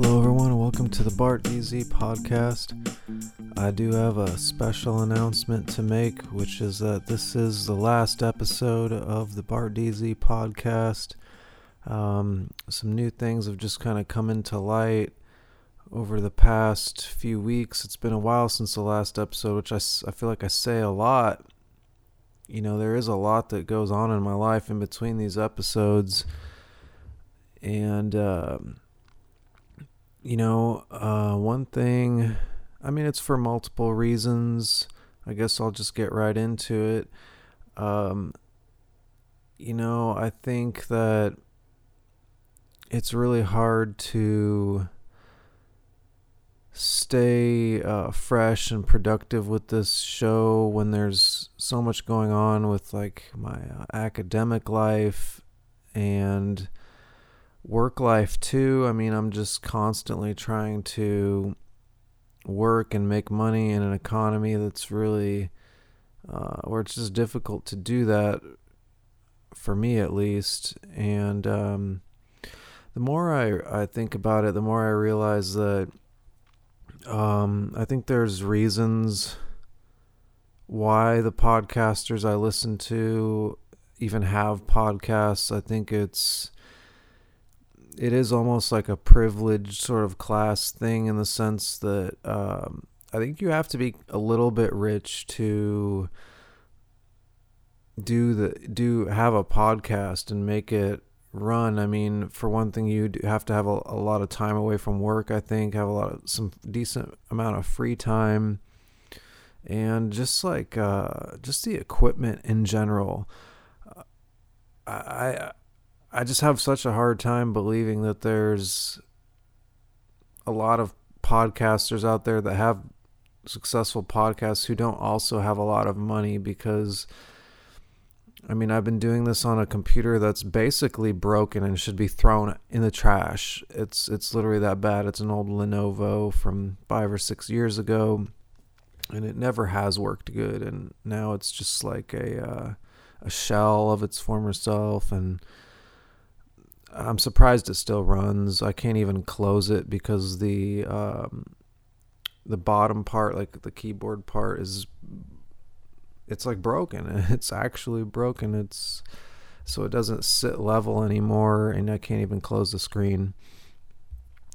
Hello, everyone, welcome to the Bart DZ podcast. I do have a special announcement to make, which is that this is the last episode of the Bart DZ podcast. Um, some new things have just kind of come into light over the past few weeks. It's been a while since the last episode, which I, I feel like I say a lot. You know, there is a lot that goes on in my life in between these episodes. And, um, you know, uh, one thing, I mean, it's for multiple reasons. I guess I'll just get right into it. Um, you know, I think that it's really hard to stay uh, fresh and productive with this show when there's so much going on with like my uh, academic life and work life too. I mean, I'm just constantly trying to work and make money in an economy that's really uh, where it's just difficult to do that for me at least. And um, the more I I think about it, the more I realize that um, I think there's reasons why the podcasters I listen to even have podcasts. I think it's it is almost like a privileged sort of class thing in the sense that um, I think you have to be a little bit rich to do the do have a podcast and make it run. I mean, for one thing, you have to have a, a lot of time away from work. I think have a lot of some decent amount of free time, and just like uh, just the equipment in general. Uh, I I just have such a hard time believing that there's a lot of podcasters out there that have successful podcasts who don't also have a lot of money because I mean, I've been doing this on a computer that's basically broken and should be thrown in the trash. It's it's literally that bad. It's an old Lenovo from 5 or 6 years ago and it never has worked good and now it's just like a uh, a shell of its former self and I'm surprised it still runs. I can't even close it because the um, the bottom part, like the keyboard part, is it's like broken. It's actually broken. It's so it doesn't sit level anymore, and I can't even close the screen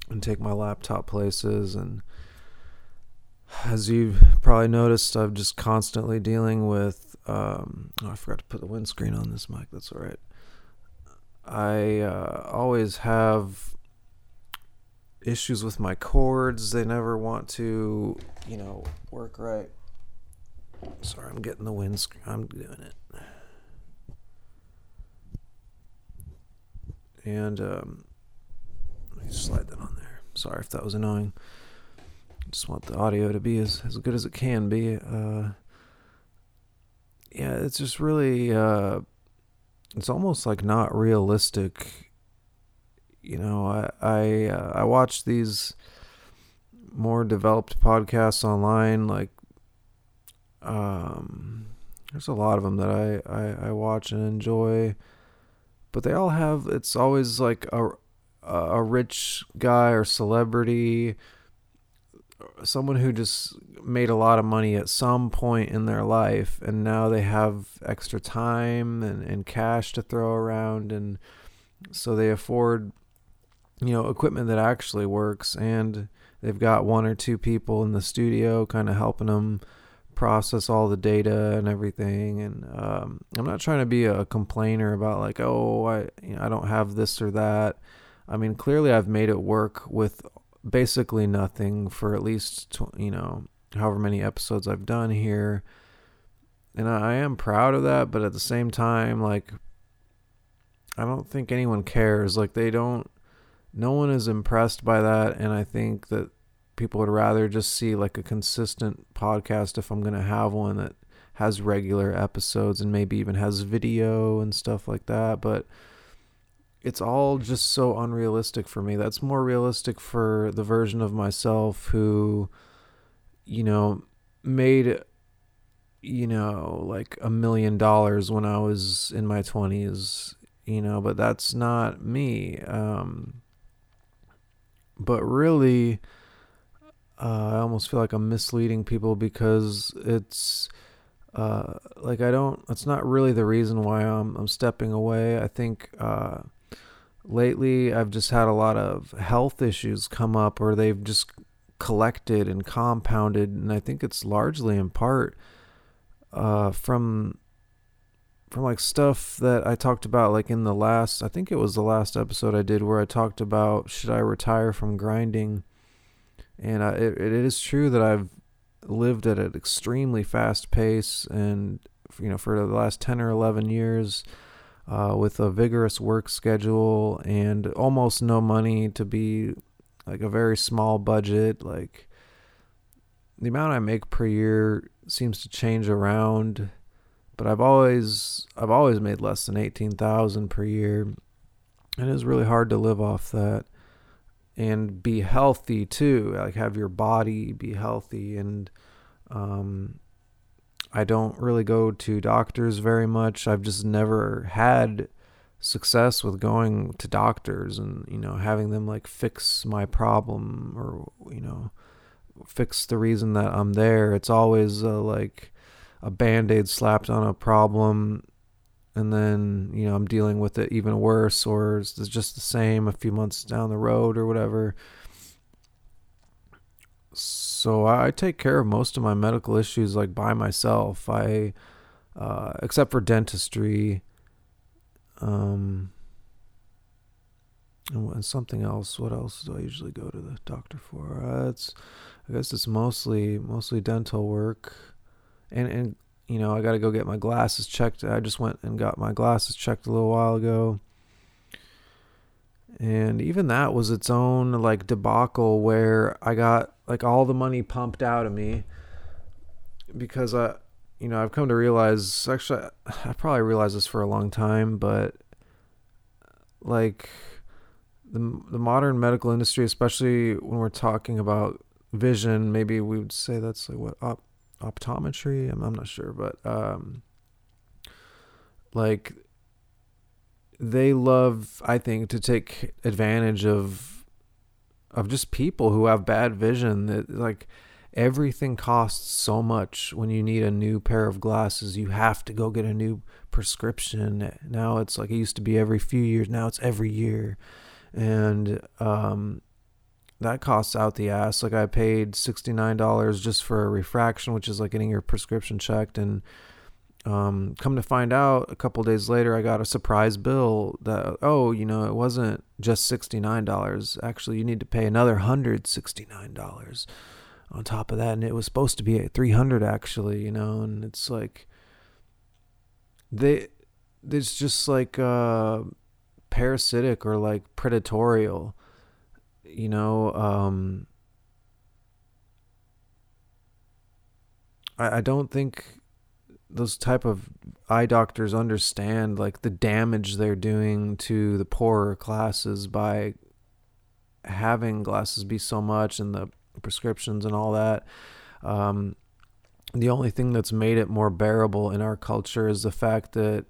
and take my laptop places. And as you've probably noticed, I'm just constantly dealing with. Um, oh, I forgot to put the windscreen on this mic. That's all right. I uh, always have issues with my cords. They never want to, you know, work right. Sorry, I'm getting the windscreen. I'm doing it. And um, let me slide that on there. Sorry if that was annoying. Just want the audio to be as, as good as it can be. Uh, yeah, it's just really. Uh, it's almost like not realistic. You know, I I uh, I watch these more developed podcasts online. Like, um, there's a lot of them that I I, I watch and enjoy, but they all have. It's always like a a rich guy or celebrity someone who just made a lot of money at some point in their life and now they have extra time and, and cash to throw around and so they afford you know equipment that actually works and they've got one or two people in the studio kind of helping them process all the data and everything and um, i'm not trying to be a complainer about like oh i you know, i don't have this or that. I mean clearly i've made it work with basically nothing for at least you know however many episodes I've done here. And I am proud of that but at the same time like I don't think anyone cares. Like they don't no one is impressed by that. And I think that people would rather just see like a consistent podcast if I'm going to have one that has regular episodes and maybe even has video and stuff like that. But it's all just so unrealistic for me. That's more realistic for the version of myself who, you know, made, you know, like a million dollars when I was in my 20s, you know, but that's not me. Um, but really, uh, I almost feel like I'm misleading people because it's uh, like I don't. It's not really the reason why I'm I'm stepping away. I think uh, lately I've just had a lot of health issues come up, or they've just collected and compounded, and I think it's largely in part uh, from from like stuff that I talked about like in the last I think it was the last episode I did where I talked about should I retire from grinding? And I, it, it is true that I've lived at an extremely fast pace and you know for the last 10 or 11 years uh, with a vigorous work schedule and almost no money to be like a very small budget like the amount I make per year seems to change around but I've always I've always made less than 18,000 per year and it's really hard to live off that and be healthy too like have your body be healthy and um I don't really go to doctors very much. I've just never had success with going to doctors and you know having them like fix my problem or you know fix the reason that I'm there. It's always uh, like a band-aid slapped on a problem and then you know i'm dealing with it even worse or it's just the same a few months down the road or whatever. so i take care of most of my medical issues like by myself i uh, except for dentistry um and something else what else do i usually go to the doctor for uh, it's i guess it's mostly mostly dental work and and you know I got to go get my glasses checked. I just went and got my glasses checked a little while ago. And even that was its own like debacle where I got like all the money pumped out of me because I you know, I've come to realize actually I probably realized this for a long time, but like the the modern medical industry, especially when we're talking about vision, maybe we would say that's like what op, optometry. I'm, I'm not sure, but um, like they love, I think, to take advantage of of just people who have bad vision. That like everything costs so much when you need a new pair of glasses. You have to go get a new prescription. Now it's like it used to be every few years. Now it's every year, and um, that costs out the ass. Like I paid sixty nine dollars just for a refraction, which is like getting your prescription checked, and um, come to find out, a couple days later, I got a surprise bill that oh, you know, it wasn't just sixty nine dollars. Actually, you need to pay another hundred sixty nine dollars on top of that, and it was supposed to be at three hundred actually, you know, and it's like they, it's just like uh, parasitic or like predatorial you know, um, I, I don't think those type of eye doctors understand like the damage they're doing to the poorer classes by having glasses be so much and the prescriptions and all that. Um, the only thing that's made it more bearable in our culture is the fact that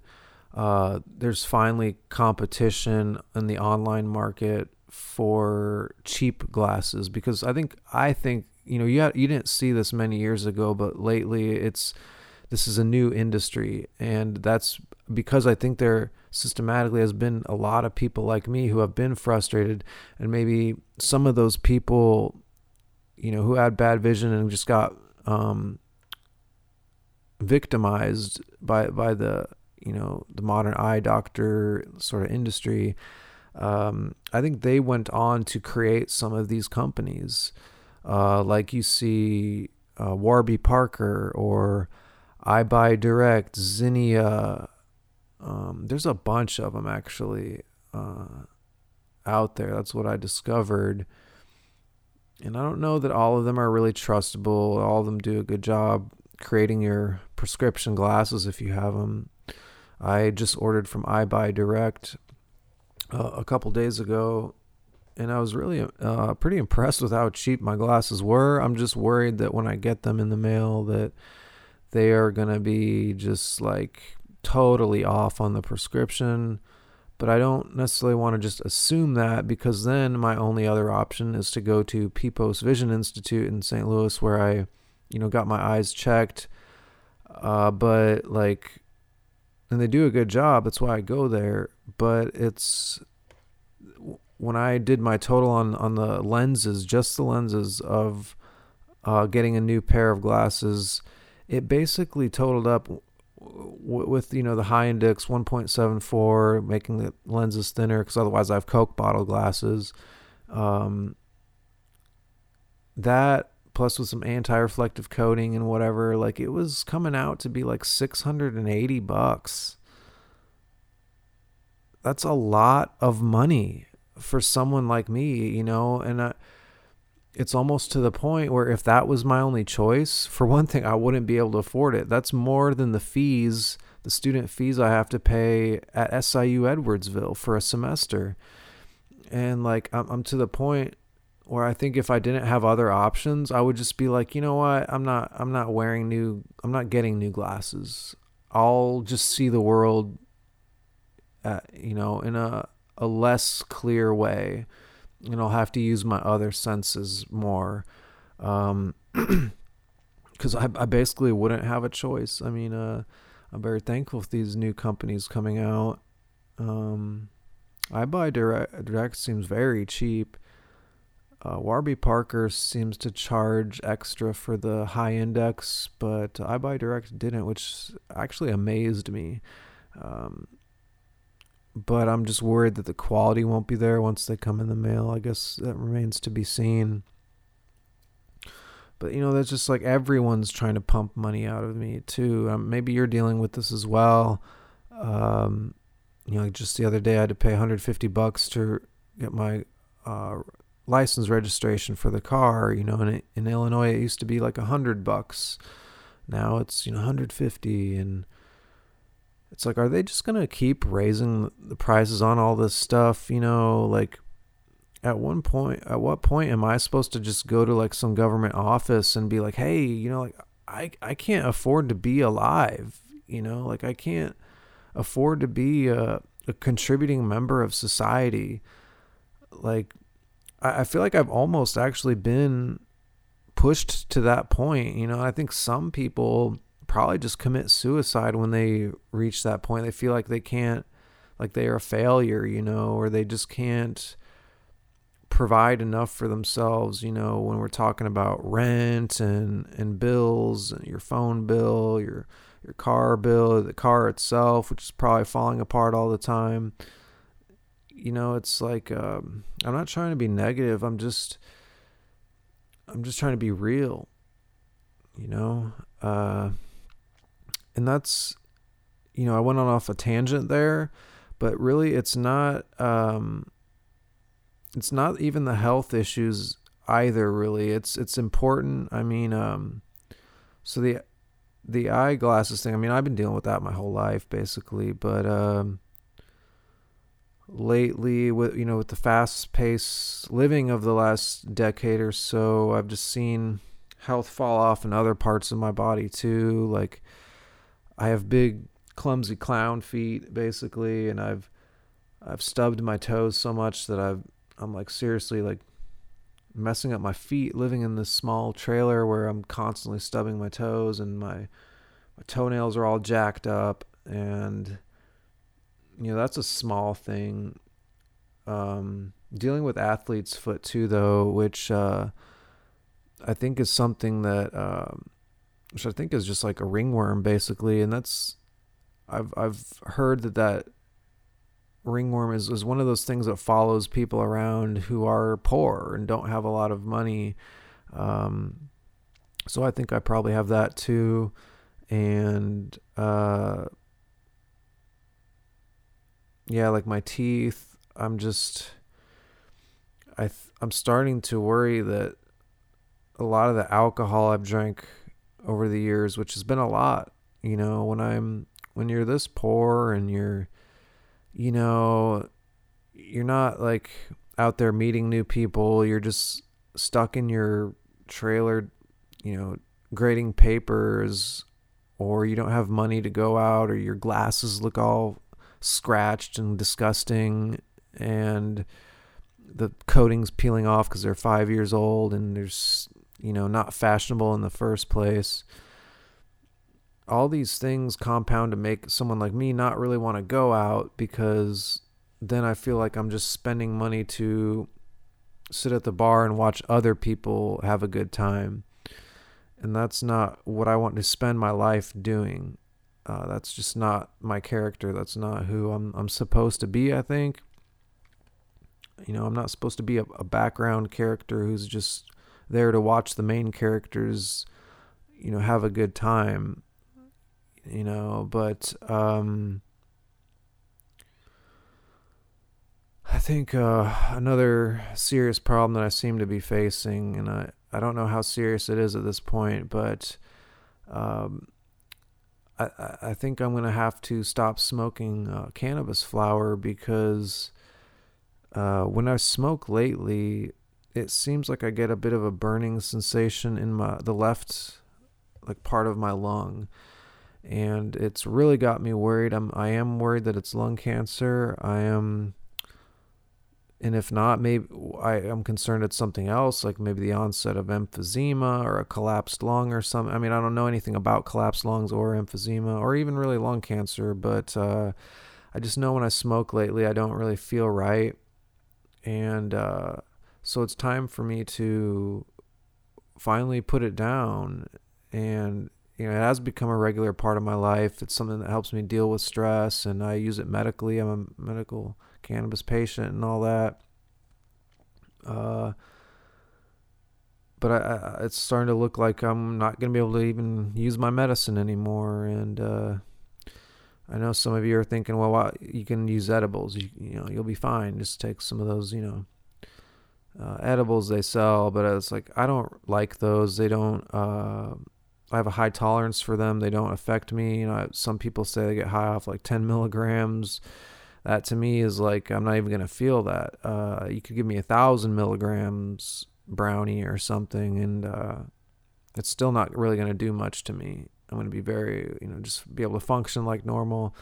uh, there's finally competition in the online market for cheap glasses because I think I think you know you had, you didn't see this many years ago, but lately it's this is a new industry, and that's because I think there systematically has been a lot of people like me who have been frustrated, and maybe some of those people, you know, who had bad vision and just got um, victimized by by the you know the modern eye doctor sort of industry um, I think they went on to create some of these companies, uh, like you see uh, Warby Parker or EyeBuyDirect, Zenni. Um, there's a bunch of them actually uh, out there. That's what I discovered. And I don't know that all of them are really trustable. All of them do a good job creating your prescription glasses if you have them. I just ordered from EyeBuyDirect uh, a couple days ago, and I was really uh, pretty impressed with how cheap my glasses were. I'm just worried that when I get them in the mail, that they are gonna be just like totally off on the prescription but I don't necessarily want to just assume that because then my only other option is to go to Pepose Vision Institute in St. Louis where I, you know, got my eyes checked. Uh, but like, and they do a good job. That's why I go there. But it's when I did my total on on the lenses, just the lenses of uh, getting a new pair of glasses, it basically totaled up with you know the high index 1.74 making the lenses thinner because otherwise i have coke bottle glasses. Um, that plus with some anti-reflective coating and whatever like it was coming out to be like 680 bucks. That's a lot of money for someone like me you know and I, it's almost to the point where if that was my only choice, for one thing, I wouldn't be able to afford it. That's more than the fees, the student fees I have to pay at SIU Edwardsville for a semester. And like, I'm, I'm to the point where I think if I didn't have other options, I would just be like, you know what? I'm not, I'm not wearing new, I'm not getting new glasses. I'll just see the world, at, you know, in a, a less clear way and I'll have to use my other senses more. Um, because I, I basically wouldn't have a choice. I mean, uh, I'm very thankful for these new companies coming out. Um, Buy direct seems very cheap. Uh, Warby Parker seems to charge extra for the high index, but EyeBuyDirect didn't, which actually amazed me. Um, but I'm just worried that the quality won't be there once they come in the mail. I guess that remains to be seen. But you know, that's just like everyone's trying to pump money out of me too. Um, maybe you're dealing with this as well. Um, you know, just the other day I had to pay 150 bucks to get my uh, license registration for the car. You know, in in Illinois it used to be like a hundred bucks. Now it's you know 150 and it's like, are they just going to keep raising the prices on all this stuff? You know, like at one point, at what point am I supposed to just go to like some government office and be like, hey, you know, like I, I can't afford to be alive. You know, like I can't afford to be a, a contributing member of society. Like, I, I feel like I've almost actually been pushed to that point. You know, I think some people probably just commit suicide when they reach that point. They feel like they can't, like they are a failure, you know, or they just can't provide enough for themselves, you know, when we're talking about rent and, and bills, and your phone bill, your your car bill, the car itself, which is probably falling apart all the time. You know, it's like um, I'm not trying to be negative. I'm just I'm just trying to be real. You know, uh, and that's you know I went on off a tangent there, but really it's not um, it's not even the health issues either. Really, it's it's important. I mean, um, so the the eyeglasses thing. I mean, I've been dealing with that my whole life basically, but um, lately with you know with the fast pace living of the last decade or so, I've just seen health fall off in other parts of my body too, like I have big clumsy clown feet basically and I've I've stubbed my toes so much that I've I'm like seriously like messing up my feet living in this small trailer where I'm constantly stubbing my toes and my my toenails are all jacked up. And you know that's a small thing. Um, dealing with athlete's foot too though which uh, I think is something that um, which I think is just like a ringworm basically, and that's I've I've heard that that ringworm is, is one of those things that follows people around who are poor and don't have a lot of money. Um, so I think I probably have that too, and uh, yeah, like my teeth. I'm just I th- I'm starting to worry that a lot of the alcohol I've drank over the years, which has been a lot. You know, when I'm when you're this poor and you're you know, you're not like out there meeting new people, you're just stuck in your trailer, you know, grading papers or you don't have money to go out or your glasses look all scratched and disgusting and the coating's peeling off because they're five years old and there's you know not fashionable in the first place all these things compound to make someone like me not really want to go out because then I feel like I'm just spending money to sit at the bar and watch other people have a good time. And that's not what I want to spend my life doing. Uh, that's just not my character. That's not who I'm. I'm supposed to be. I think. You know, I'm not supposed to be a, a background character who's just there to watch the main characters. You know, have a good time you know, but um, I think uh, another serious problem that I seem to be facing, and I, I don't know how serious it is at this point, but um, I, I think I'm going to have to stop smoking uh, cannabis flower because uh, when I smoke lately, it seems like I get a bit of a burning sensation in my the left like part of my lung and it's really got me worried. I'm I am worried that it's lung cancer. I am and if not, maybe I am concerned it's something else, like maybe the onset of emphysema or a collapsed lung or something. I mean, I don't know anything about collapsed lungs or emphysema or even really lung cancer, but uh, I just know when I smoke lately, I don't really feel right, and uh, so it's time for me to finally put it down and you know, it has become a regular part of my life. It's something that helps me deal with stress, and I use it medically. I'm a medical cannabis patient and all that. Uh, but I, I, it's starting to look like I'm not going to be able to even use my medicine anymore. And uh, I know some of you are thinking, well, you can use edibles. You, you know, you'll be fine. Just take some of those, you know, uh, edibles they sell. But it's like I don't like those. They don't uh, I have a high tolerance for them. They don't affect me. You know, some people say they get high off like 10 milligrams. That to me is like I'm not even gonna feel that. Uh, you could give me a thousand milligrams brownie or something, and uh, it's still not really gonna do much to me. I'm gonna be very, you know, just be able to function like normal.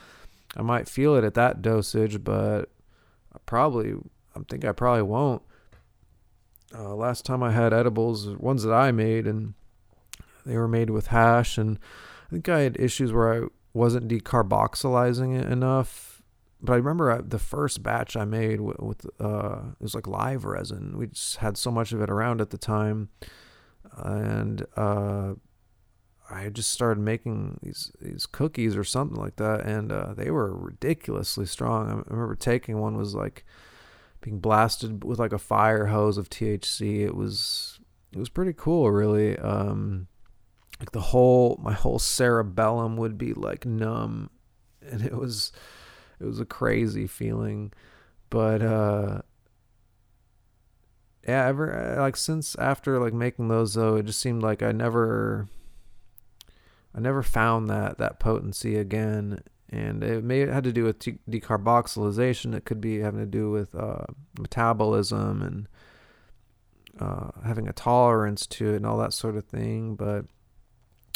I might feel it at that dosage, but I probably, I think I probably won't. Uh, last time I had edibles, ones that I made, and they were made with hash, and I think I had issues where I wasn't decarboxylizing it enough. But I remember I, the first batch I made with, with uh, it was like live resin. We just had so much of it around at the time, and uh, I just started making these these cookies or something like that, and uh, they were ridiculously strong. I remember taking one was like being blasted with like a fire hose of THC. It was it was pretty cool, really. Um, like the whole my whole cerebellum would be like numb and it was it was a crazy feeling but uh yeah ever like since after like making those though it just seemed like i never i never found that that potency again and it may have had to do with decarboxylation it could be having to do with uh, metabolism and uh, having a tolerance to it and all that sort of thing but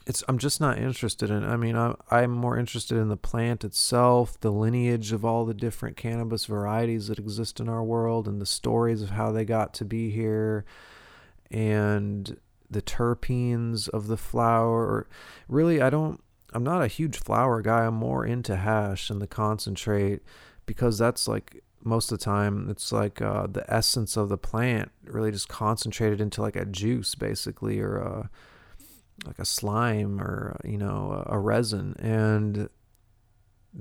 it's I'm just not interested in. I mean, I'm I'm more interested in the plant itself, the lineage of all the different cannabis varieties that exist in our world, and the stories of how they got to be here, and the terpenes of the flower. Really, I don't. I'm not a huge flower guy. I'm more into hash and the concentrate because that's like most of the time it's like uh, the essence of the plant really just concentrated into like a juice basically or a like a slime or you know a, resin and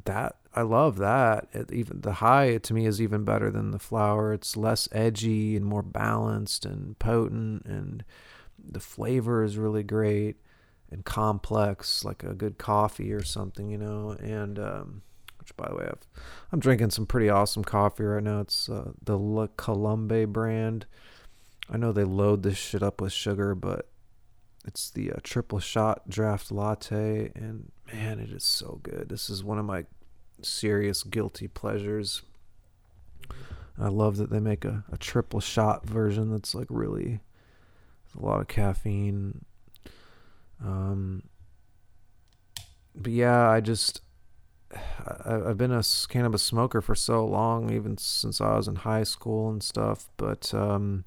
that I love that. It, even the high to me is even better than the flower. It's less edgy and more balanced and potent, and the flavor is really great and complex, like a good coffee or something, you know. And um, which, by the way, I've, I'm drinking some pretty awesome coffee right now. It's uh, the La Colombe brand. I know they load this shit up with sugar, but it's the uh, triple shot draft latte, and man, it is so good. This is one of my serious guilty pleasures. I love that they make a, a triple shot version that's like really a lot of caffeine. Um, but yeah, I just I, I've been a cannabis smoker for so long, even since I was in high school and stuff. But um,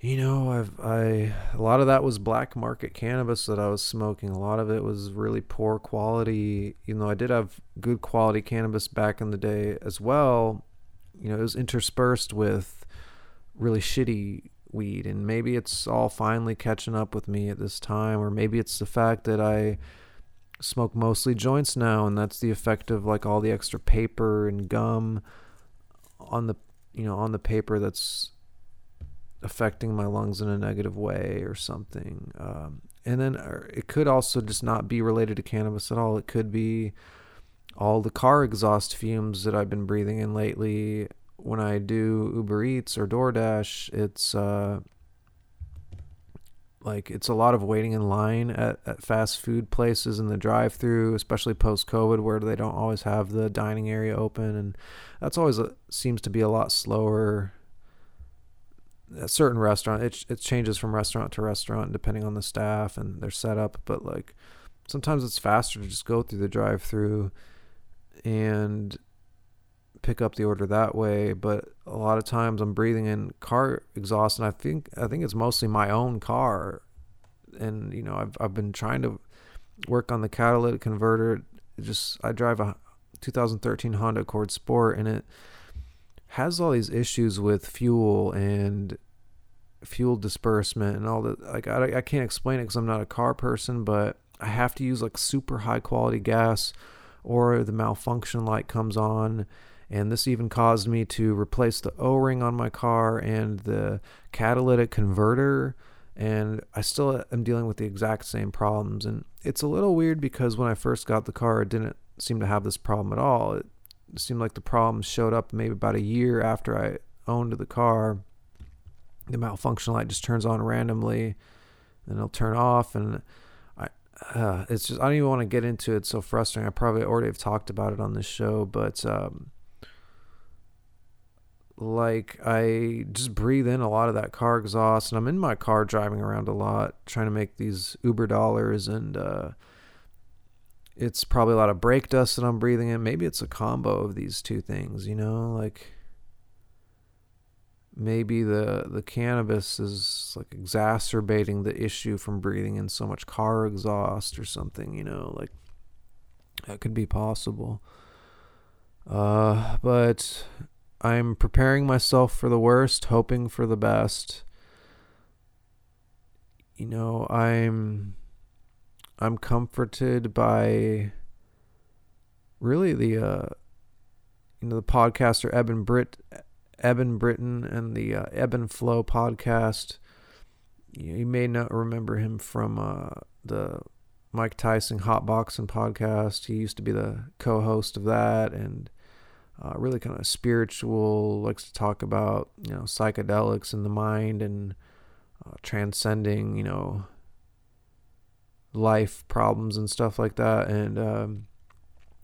you know, I've I a lot of that was black market cannabis that I was smoking. A lot of it was really poor quality. You know, I did have good quality cannabis back in the day as well. You know, it was interspersed with really shitty weed, and maybe it's all finally catching up with me at this time, or maybe it's the fact that I smoke mostly joints now, and that's the effect of like all the extra paper and gum on the you know on the paper that's affecting my lungs in a negative way or something. Um, and then uh, it could also just not be related to cannabis at all. It could be all the car exhaust fumes that I've been breathing in lately. When I do Uber Eats or DoorDash, it's uh, like it's a lot of waiting in line at, at fast food places in the drive through especially post covid where they don't always have the dining area open and that's always a, seems to be a lot slower a certain restaurant it, it changes from restaurant to restaurant depending on the staff and their setup but like sometimes it's faster to just go through the drive through and pick up the order that way but a lot of times i'm breathing in car exhaust and i think i think it's mostly my own car and you know i've, I've been trying to work on the catalytic converter it just i drive a 2013 honda accord sport and it has all these issues with fuel and fuel disbursement and all that. Like I, I can't explain it because I'm not a car person, but I have to use like super high quality gas, or the malfunction light comes on. And this even caused me to replace the O ring on my car and the catalytic converter. And I still am dealing with the exact same problems. And it's a little weird because when I first got the car, it didn't seem to have this problem at all. It seemed like the problem showed up maybe about a year after I owned the car. The malfunction light just turns on randomly, and it'll turn off, and I, uh, it's just I don't even want to get into it. It's so frustrating. I probably already have talked about it on this show, but um, like I just breathe in a lot of that car exhaust, and I'm in my car driving around a lot, trying to make these Uber dollars, and uh, it's probably a lot of brake dust that I'm breathing in. Maybe it's a combo of these two things, you know, like maybe the the cannabis is like exacerbating the issue from breathing in so much car exhaust or something, you know, like that could be possible. Uh, but I'm preparing myself for the worst, hoping for the best. You know, I'm I'm comforted by really the uh, you know the podcaster Eben Britt Eben Britton and the uh, Eben Flow podcast. You, you, may not remember him from uh, the Mike Tyson Hot Boxing podcast. He used to be the co-host of that and uh, really kind of spiritual. Likes to talk about you know psychedelics in the mind and uh, transcending you know life problems and stuff like that. And um,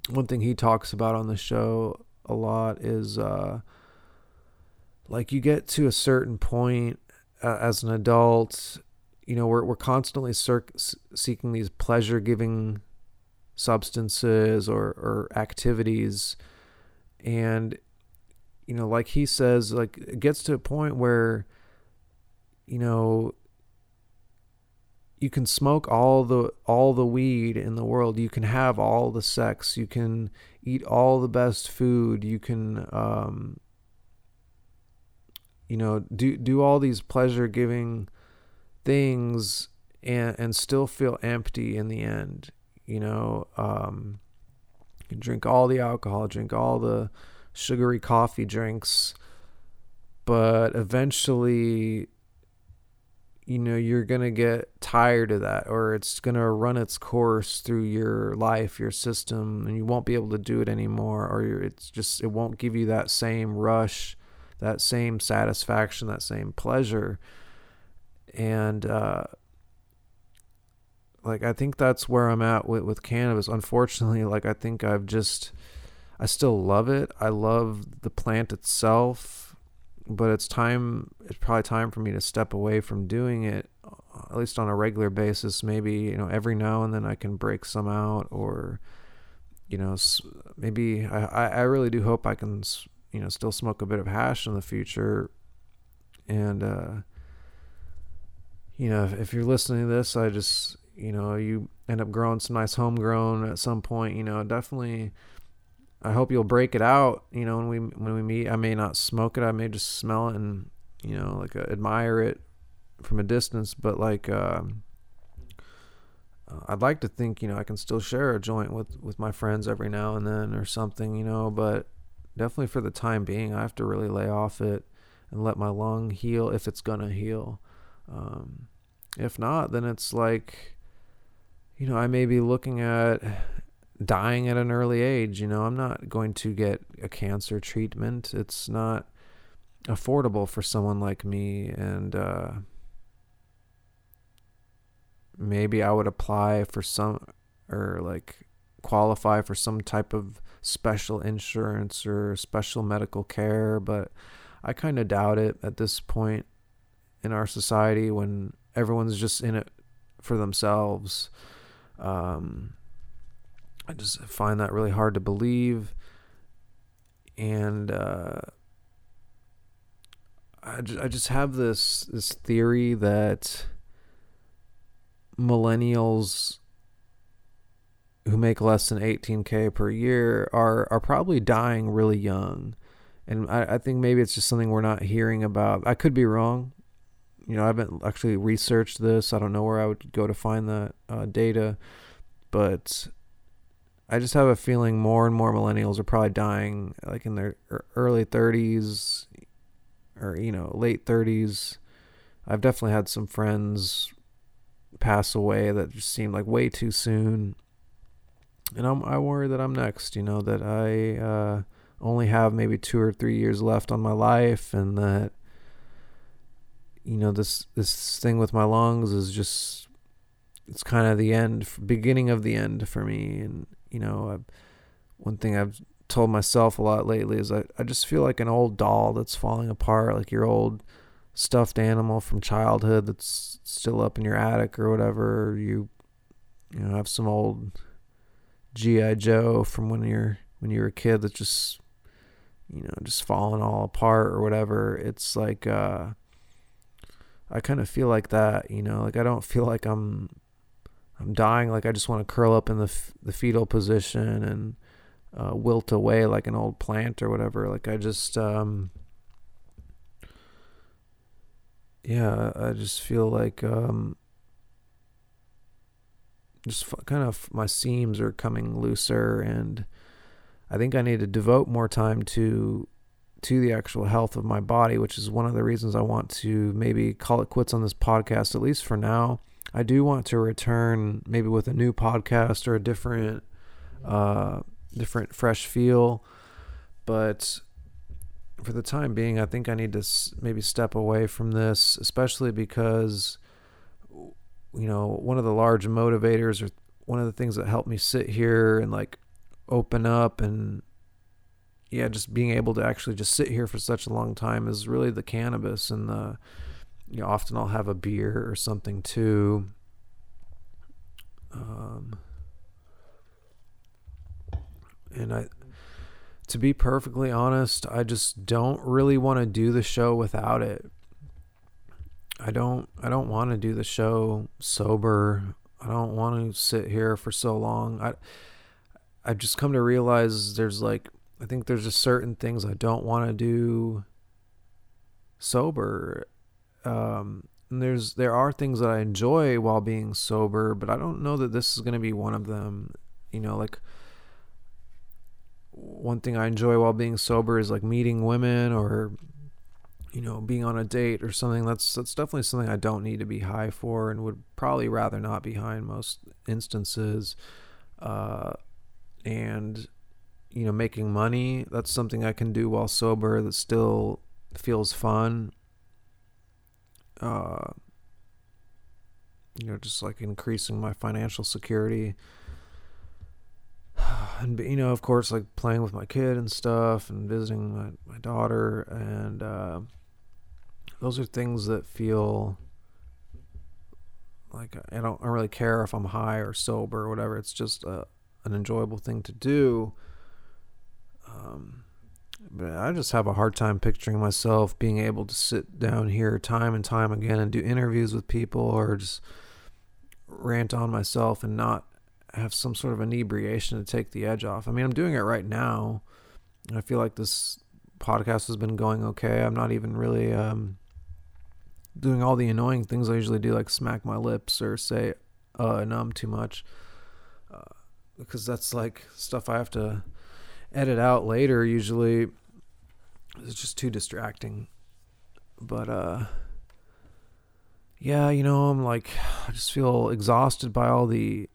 one thing he talks about on the show a lot is uh, like you get to a certain point uh, as an adult, you know, we're we're constantly seeking these pleasure giving substances or or activities, and you know, like he says, like it gets to a point where you know you can smoke all the all the weed in the world. You can have all the sex. You can eat all the best food. You can um you know do do all these pleasure giving things and and still feel empty in the end you know um you drink all the alcohol drink all the sugary coffee drinks but eventually you know you're going to get tired of that or it's going to run its course through your life your system and you won't be able to do it anymore or it's just it won't give you that same rush that same satisfaction that same pleasure. And uh like I think that's where I'm at with with cannabis. Unfortunately like I think I've just I still love it. I love the plant itself but it's time it's probably time for me to step away from doing it at least on a regular basis. Maybe you know every now and then I can break some out, or you know maybe I I really do hope I can you know still smoke a bit of hash in the future, and uh, you know if, if you're listening to this, I just you know you end up growing some nice homegrown at some point. You know definitely. I hope you'll break it out. You know, when we when we meet, I may not smoke it. I may just smell it and you know, like uh, admire it from a distance. But like, um, uh, I'd like to think, you know, I can still share a joint with with my friends every now and then or something, you know. But definitely for the time being, I have to really lay off it and let my lung heal if it's gonna heal. Um, if not, then it's like, you know, I may be looking at dying at an early age. You know, I'm not going to get a cancer treatment. It's not affordable for someone like me and uh, maybe I would apply for some or like qualify for some type of special insurance or special medical care but I kind of doubt it at this point in our society when everyone's just in it for themselves um, I just find that really hard to believe. And uh, I just, I just have this this theory that millennials who make less than 18k per year are are probably dying really young. And I, I think maybe it's just something we're not hearing about. I could be wrong you know i haven't actually researched this. I don't know where i would go to find that uh, data but i just have a feeling more and more millennials are probably dying like in their early 30s or you know late 30s i've definitely had some friends pass away that just seemed like way too soon. And I'm, i worry that i'm next you know that i uh, only have maybe two or three years left on my life and that you know this this thing with my lungs is just it's kind of the end beginning of the end for me and you know I've, one thing i've told myself a lot lately is I, I just feel like an old doll that's falling apart, like your old stuffed animal from childhood that's still up in your attic or whatever. You you know have some old GI Joe from when you're when you were a kid that's just you know just falling all apart or whatever. It's like uh I kind of feel like that, you know, like I don't feel like I'm I'm dying like I just want to curl up in the the fetal position and uh, wilt away like an old plant or whatever. Like I just, um, yeah, I just feel like um, just f- kind of my seams are coming looser, and I think I need to devote more time to to the actual health of my body, which is one of the reasons I want to maybe call it quits on this podcast, at least for now. I do want to return maybe with a new podcast or a different uh, different, fresh feel. But for the time being, I think I need to maybe step away from this, especially because, you know, one of the large motivators or one of the things that helped me sit here and like open up and yeah, just being able to actually just sit here for such a long time is really the cannabis and the you know, often I'll have a beer or something too. Um, and I to be perfectly honest, I just don't really want to do the show without it. I don't I don't want to do the show sober. I don't want to sit here for so long. I I've just come to realize there's like I think there's just certain things I don't want to do sober. Um and there's there are things that I enjoy while being sober, but I don't know that this is going to be one of them. You know, like one thing I enjoy while being sober is like meeting women or you know being on a date or something that's that's definitely something I don't need to be high for and would probably rather not be high in most instances uh, and you know making money that's something I can do while sober that still feels fun uh, you know just like increasing my financial security and you know, of course, like playing with my kid and stuff, and visiting my my daughter, and uh, those are things that feel like I don't, I don't really care if I'm high or sober or whatever. It's just a, an enjoyable thing to do. Um, but I just have a hard time picturing myself being able to sit down here time and time again and do interviews with people or just rant on myself and not have some sort of inebriation to take the edge off. I mean, I'm doing it right now. I feel like this podcast has been going okay. I'm not even really um, doing all the annoying things I usually do, like smack my lips or say uh, numb too much, uh, because that's like stuff I have to edit out later. Usually, it's just too distracting. But uh, yeah, you know, I'm like, I just feel exhausted by all the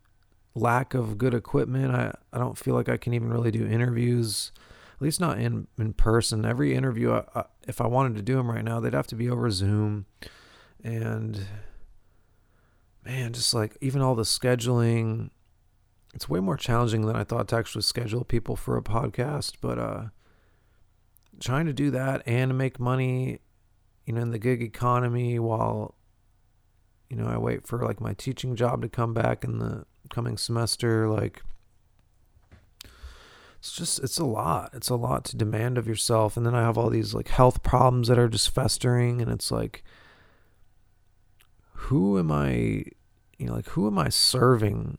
lack of good equipment. I, I don't feel like I can even really do interviews, at least not in, in person. Every interview, I, I, if I wanted to do them right now, they'd have to be over Zoom. And man, just like even all the scheduling, it's way more challenging than I thought to actually schedule people for a podcast. But uh, trying to do that and make money, you know, in the gig economy while you know, I wait for like my teaching job to come back in the coming semester. Like, it's just, it's a lot. It's a lot to demand of yourself. And then I have all these like health problems that are just festering. And it's like, who am I, you know, like, who am I serving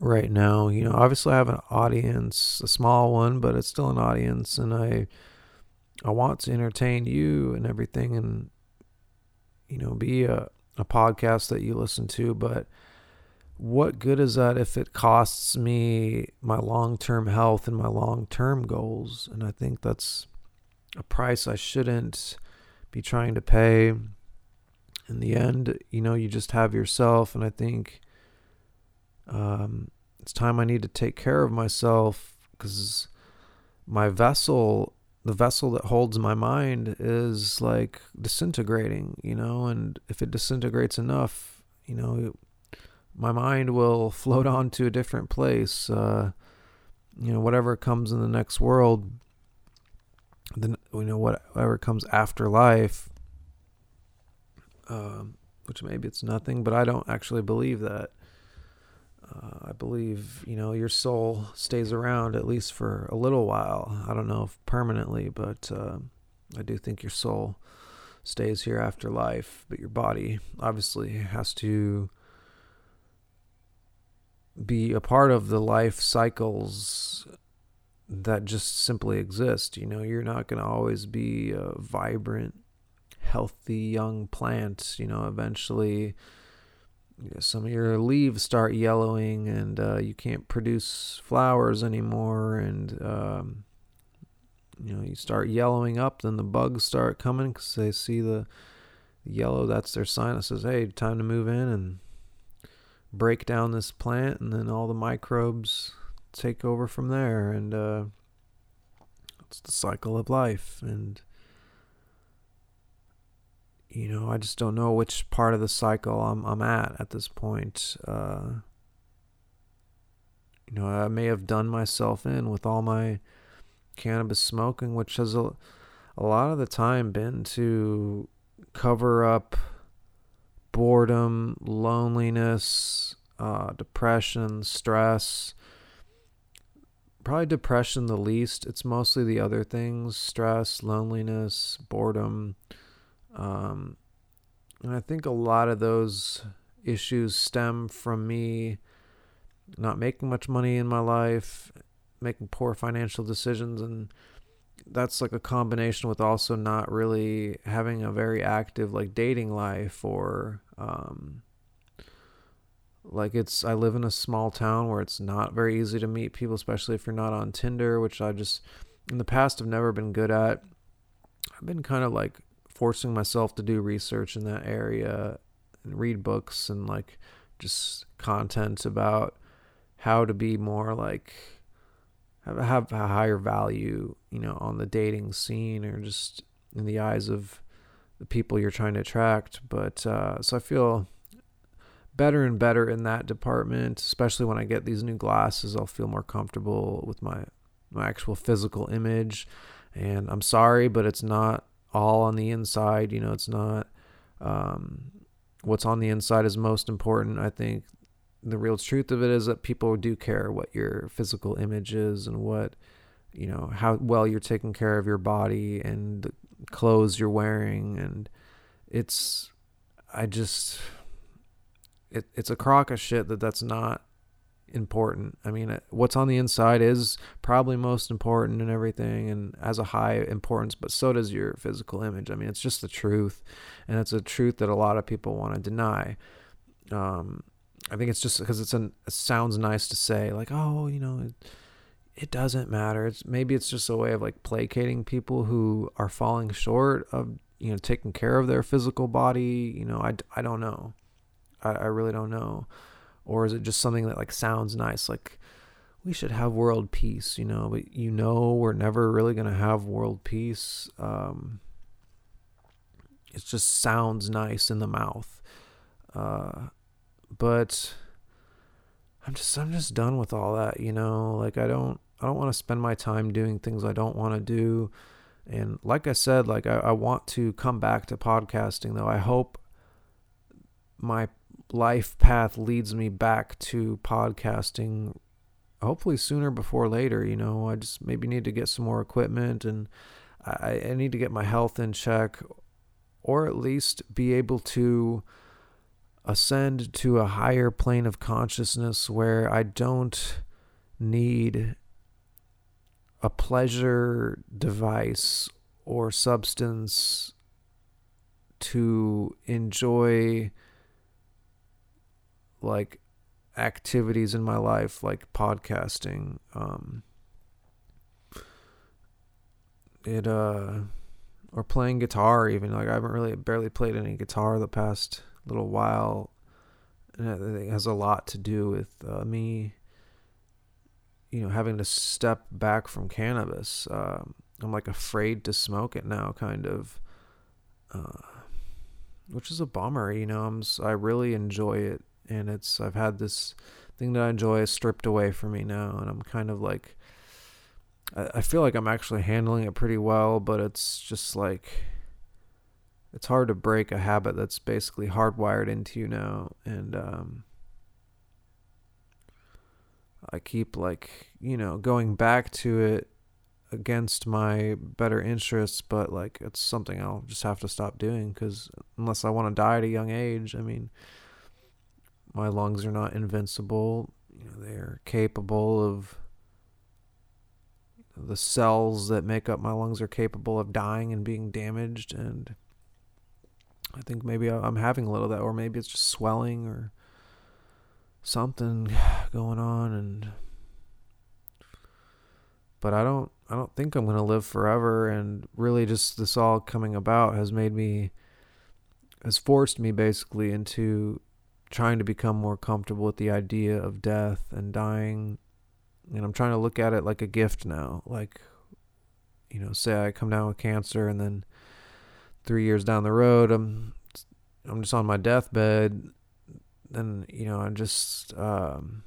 right now? You know, obviously I have an audience, a small one, but it's still an audience. And I, I want to entertain you and everything and, you know, be a, a podcast that you listen to, but what good is that if it costs me my long term health and my long term goals? And I think that's a price I shouldn't be trying to pay. In the end, you know, you just have yourself, and I think um, it's time I need to take care of myself because my vessel the vessel that holds my mind is like disintegrating, you know, and if it disintegrates enough, you know, my mind will float on to a different place. Uh, you know, whatever comes in the next world, then you know whatever comes after life, um, which maybe it's nothing, but I don't actually believe that. Uh, I believe, you know, your soul stays around at least for a little while. I don't know if permanently, but uh, I do think your soul stays here after life, but your body obviously has to be a part of the life cycles that just simply exist. You know, you're not going to always be a vibrant, healthy young plant. You know, eventually some of your leaves start yellowing and uh, you can't produce flowers anymore and um, you know you start yellowing up then the bugs start coming because they see the yellow that's their sign that says hey time to move in and break down this plant and then all the microbes take over from there and uh, it's the cycle of life and you know, I just don't know which part of the cycle I'm I'm at at this point. Uh, you know, I may have done myself in with all my cannabis smoking, which has a, a lot of the time been to cover up boredom, loneliness, uh, depression, stress. Probably depression the least. It's mostly the other things stress, loneliness, boredom um, and I think a lot of those issues stem from me not making much money in my life, making poor financial decisions, and that's like a combination with also not really having a very active like dating life or um, like it's I live in a small town where it's not very easy to meet people, especially if you're not on Tinder, which I just in the past have never been good at. I've been kind of like forcing myself to do research in that area and read books and like just content about how to be more like have, have a higher value, you know, on the dating scene or just in the eyes of the people you're trying to attract. But uh, so I feel better and better in that department, especially when I get these new glasses. I'll feel more comfortable with my my actual physical image. And I'm sorry, but it's not all on the inside. You know, it's not. Um, what's on the inside is most important. I think the real truth of it is that people do care what your physical image is and what you know how well you're taking care of your body and the clothes you're wearing and it's I just it, it's a crock of shit that that's not important. I mean, what's on the inside is probably most important and everything and has a high importance, but so does your physical image. I mean, it's just the truth, and it's a truth that a lot of people want to deny. Um, I think it's just because it's an it sounds nice to say like, oh, you know, it, it doesn't matter. It's maybe it's just a way of like placating people who are falling short of you know taking care of their physical body. You know, I I don't know. I, I really don't know or is it just something that like sounds nice? Like we should have world peace you know? But you know we're never really going to have world peace um, it just sounds nice in the mouth. Uh, but i'm just i'm just done with all that you know? Like i don't i don't want to spend my time doing things i don't want to do. And like i said like I, I want to come back to podcasting though. I hope my life path leads me back to podcasting hopefully sooner before later you know? I just maybe need to get some more equipment and i, I need to get my health in check or at least be able to ascend to a higher plane of consciousness where i don't need a pleasure device or substance to enjoy like activities in my life like podcasting um it uh or playing guitar even like I haven't really barely played any guitar the past little while. And it has a lot to do with uh, me you know having to step back from cannabis. Um, I'm like afraid to smoke it now kind of uh, which is a bummer you know I'm I really enjoy it and it's I've had this thing that I enjoy stripped away from me now, and I'm kind of like I, I feel like I'm actually handling it pretty well, but it's just like it's hard to break a habit that's basically hardwired into you now, and um, I keep like you know going back to it against my better interests, but like it's something I'll just have to stop doing because unless I want to die at a young age, I mean, my lungs are not invincible. You know, they're capable of the cells that make up my lungs are capable of dying and being damaged. And I think maybe I'm having a little of that or maybe it's just swelling or something going on. And but I don't I don't think I'm going to live forever. And really just this all coming about has made me has forced me basically into trying to become more comfortable with the idea of death and dying. And I'm trying to look at it like a gift now. Like, you know, say I come down with cancer and then three years down the road, I'm, I'm just on my deathbed. Then, you know, I'm just, um,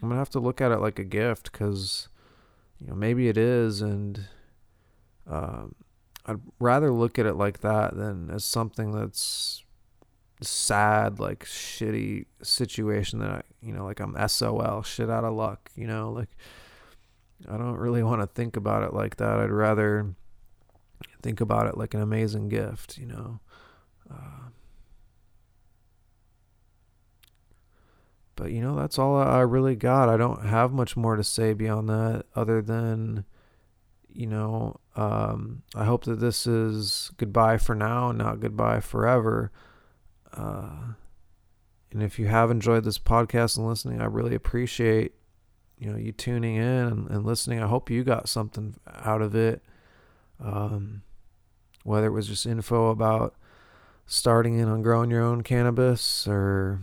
I'm going to have to look at it like a gift because, you know, maybe it is. And, um, I'd rather look at it like that than as something that's sad, like shitty situation that I, you know, like I'm SOL, shit out of luck, you know, like I don't really want to think about it like that. I'd rather think about it like an amazing gift, you know. Uh, but you know, that's all I really got. I don't have much more to say beyond that, other than, you know, um, I hope that this is goodbye for now, not goodbye forever. Uh, and if you have enjoyed this podcast and listening, I really appreciate you know you tuning in and, and listening. I hope you got something out of it. Um, whether it was just info about starting in on growing your own cannabis or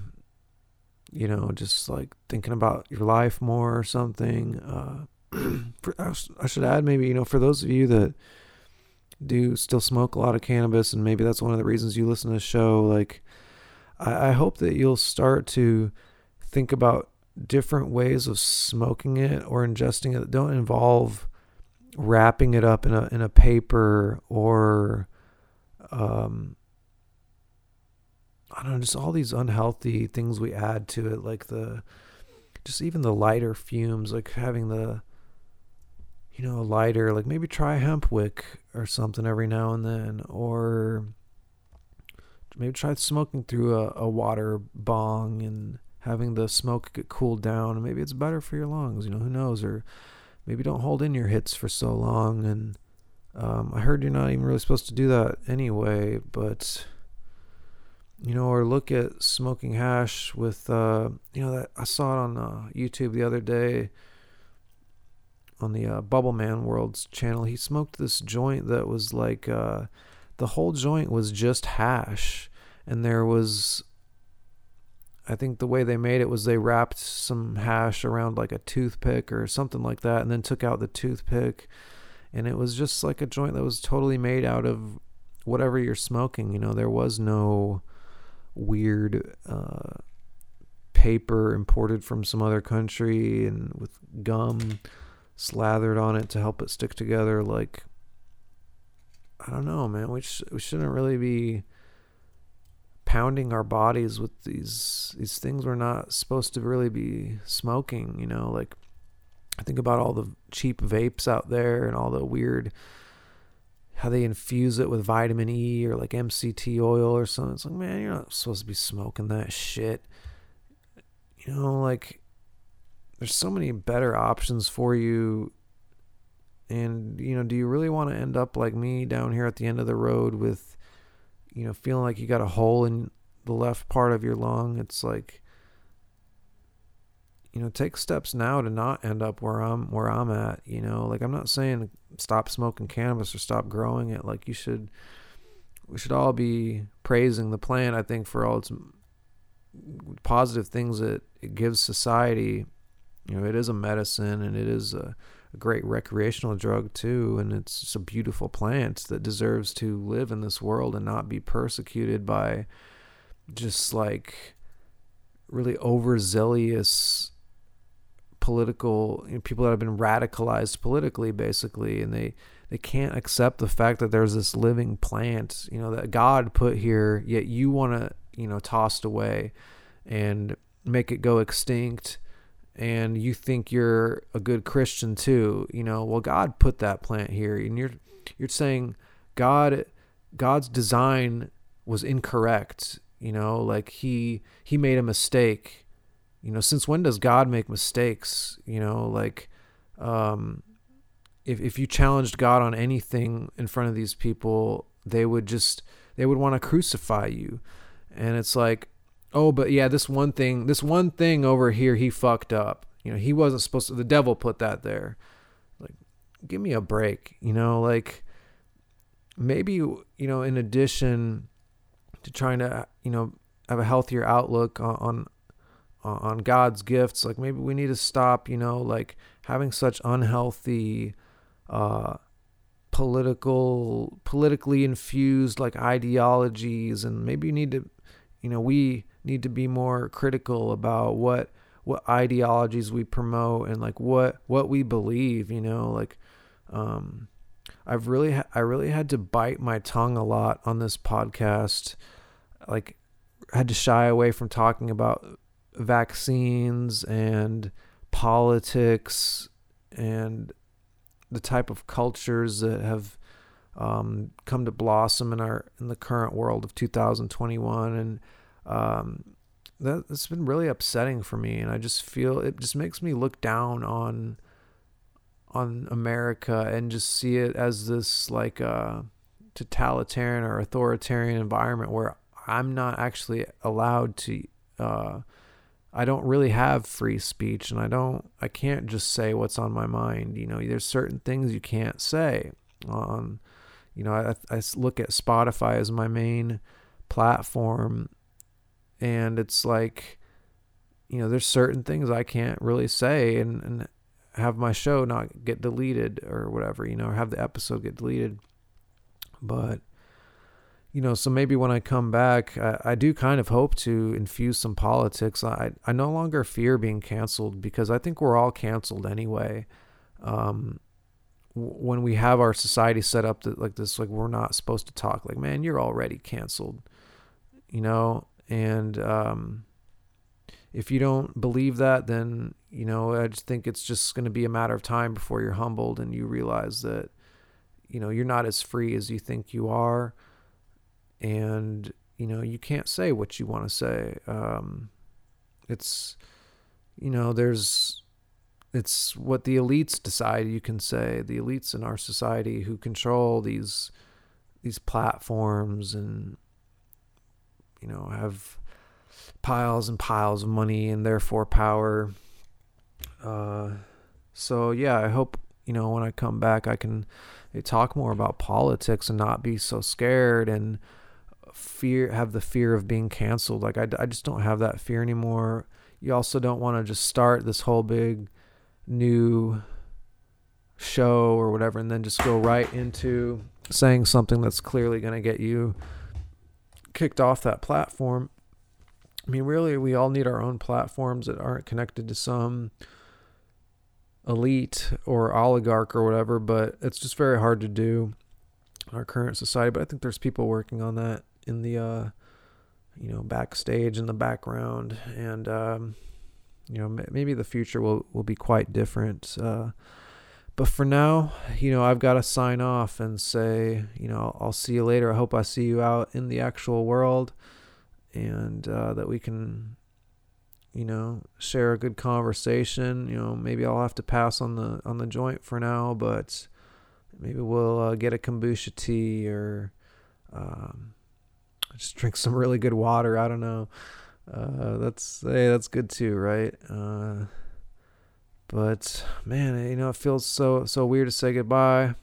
you know just like thinking about your life more or something uh, for, I should add maybe you know for those of you that do still smoke a lot of cannabis and maybe that's one of the reasons you listen to the show like I, I hope that you'll start to think about different ways of smoking it or ingesting it. That don't involve wrapping it up in a in a paper or um, I don't know, just all these unhealthy things we add to it, like the just even the lighter fumes, like having the you know, lighter, like maybe try hemp wick or something every now and then, or maybe try smoking through a, a water bong and having the smoke get cooled down. Maybe it's better for your lungs you know who knows? Or maybe don't hold in your hits for so long. And um, i heard you're not even really supposed to do that anyway but you know or look at smoking hash with uh, you know that i saw it on uh, youtube the other day on the uh, bubble man world's channel. He smoked this joint that was like uh, the whole joint was just hash. And there was I think the way they made it was they wrapped some hash around like a toothpick or something like that and then took out the toothpick. And it was just like a joint that was totally made out of whatever you're smoking you know? There was no weird uh, paper imported from some other country and with gum slathered on it to help it stick together like I don't know man. We, sh- we shouldn't really be pounding our bodies with these these things we're not supposed to really be smoking you know? Like i think about all the cheap vapes out there and all the weird how they infuse it with vitamin e or like mct oil or something. It's like man you're not supposed to be smoking that shit. You know like there's so many better options for you and you know do you really want to end up like me down here at the end of the road with you know, feeling like you got a hole in the left part of your lung. It's like, you know, take steps now to not end up where I'm where I'm at. You know, like I'm not saying stop smoking cannabis or stop growing it. Like you should, we should all be praising the plant. I think for all its positive things that it gives society. You know, it is a medicine and it is a a great recreational drug too and it's just a beautiful plant that deserves to live in this world and not be persecuted by just like really overzealous political you know, people that have been radicalized politically basically and they they can't accept the fact that there's this living plant you know that god put here yet you want to you know tossed away and make it go extinct and you think you're a good Christian too, you know, well God put that plant here and you're you're saying God God's design was incorrect, you know, like he he made a mistake. You know, since when does God make mistakes? You know, like um if if you challenged God on anything in front of these people, they would just they would want to crucify you. And it's like oh, but yeah, this one thing, this one thing over here, he fucked up. You know, he wasn't supposed to, the devil put that there. Like, give me a break, you know, like maybe, you know, in addition to trying to, you know, have a healthier outlook on, on, on God's gifts, like maybe we need to stop, you know, like having such unhealthy, uh, political politically infused like ideologies and maybe you need to you know we need to be more critical about what what ideologies we promote and like what what we believe you know like um i've really ha- i really had to bite my tongue a lot on this podcast like had to shy away from talking about vaccines and politics and the type of cultures that have um, come to blossom in our in the current world of 2021 and um, that has been really upsetting for me, and I just feel it just makes me look down on on America and just see it as this like uh, totalitarian or authoritarian environment where I'm not actually allowed to. Uh, I don't really have free speech, and I don't. I can't just say what's on my mind. You know, there's certain things you can't say. On, you know, I, I look at Spotify as my main platform and it's like you know there's certain things i can't really say and, and have my show not get deleted or whatever you know or have the episode get deleted. But you know so maybe when i come back I, I do kind of hope to infuse some politics. I i no longer fear being canceled because i think we're all canceled anyway. Um when we have our society set up that like this like we're not supposed to talk like man you're already canceled you know And um, if you don't believe that, then you know I just think it's just going to be a matter of time before you're humbled and you realize that you know you're not as free as you think you are, and you know you can't say what you want to say. Um, it's you know there's it's what the elites decide you can say the elites in our society who control these these platforms and you know have piles and piles of money and therefore power. Uh, so yeah i hope you know when i come back i can talk more about politics and not be so scared and fear have the fear of being canceled. Like i, I just don't have that fear anymore. You also don't want to just start this whole big new show or whatever and then just go right into saying something that's clearly going to get you kicked off that platform. I mean, really, we all need our own platforms that aren't connected to some elite or oligarch or whatever, but it's just very hard to do in our current society. But I think there's people working on that in the, uh, you know, backstage in the background. And, um, you know, maybe the future will, will be quite different. Uh, but for now, you know, I've got to sign off and say, you know, I'll see you later. I hope I see you out in the actual world and uh, that we can, you know, share a good conversation. You know, maybe I'll have to pass on the on the joint for now, but maybe we'll uh, get a kombucha tea or um, just drink some really good water. I don't know. Uh, that's hey, that's good too, right? Uh, but man, you know, it feels so so weird to say goodbye.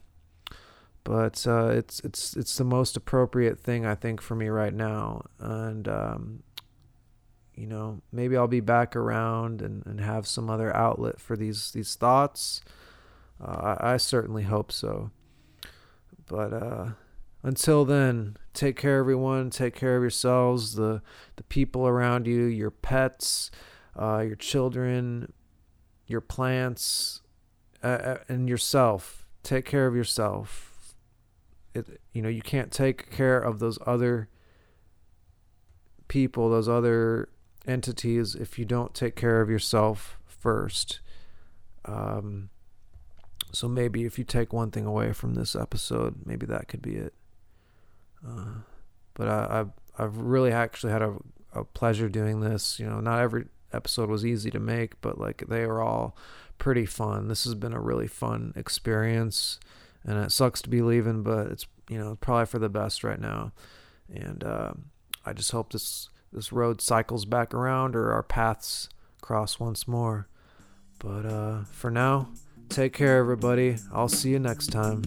But uh, it's it's it's the most appropriate thing I think for me right now, and um, you know, maybe I'll be back around and, and have some other outlet for these these thoughts. Uh, I, I certainly hope so. But uh, until then, take care, everyone. Take care of yourselves, the the people around you, your pets, uh, your children, your plants, uh, uh, and yourself. Take care of yourself. It, you know, you can't take care of those other people, those other entities, if you don't take care of yourself first. Um, so maybe if you take one thing away from this episode, maybe that could be it. Uh, but I, I've I've really actually had a, a pleasure doing this. You know, not every episode was easy to make, but like they are all pretty fun. This has been a really fun experience, and it sucks to be leaving, but it's you know probably for the best right now. And uh, I just hope this this road cycles back around or our paths cross once more. But uh, for now, take care, everybody. I'll see you next time.